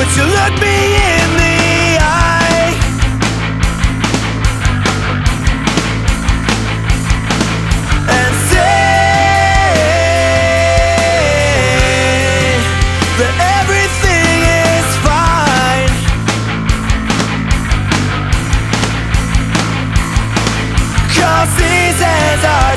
would you look me in the eye? And say that everything is fine. Cause these hands are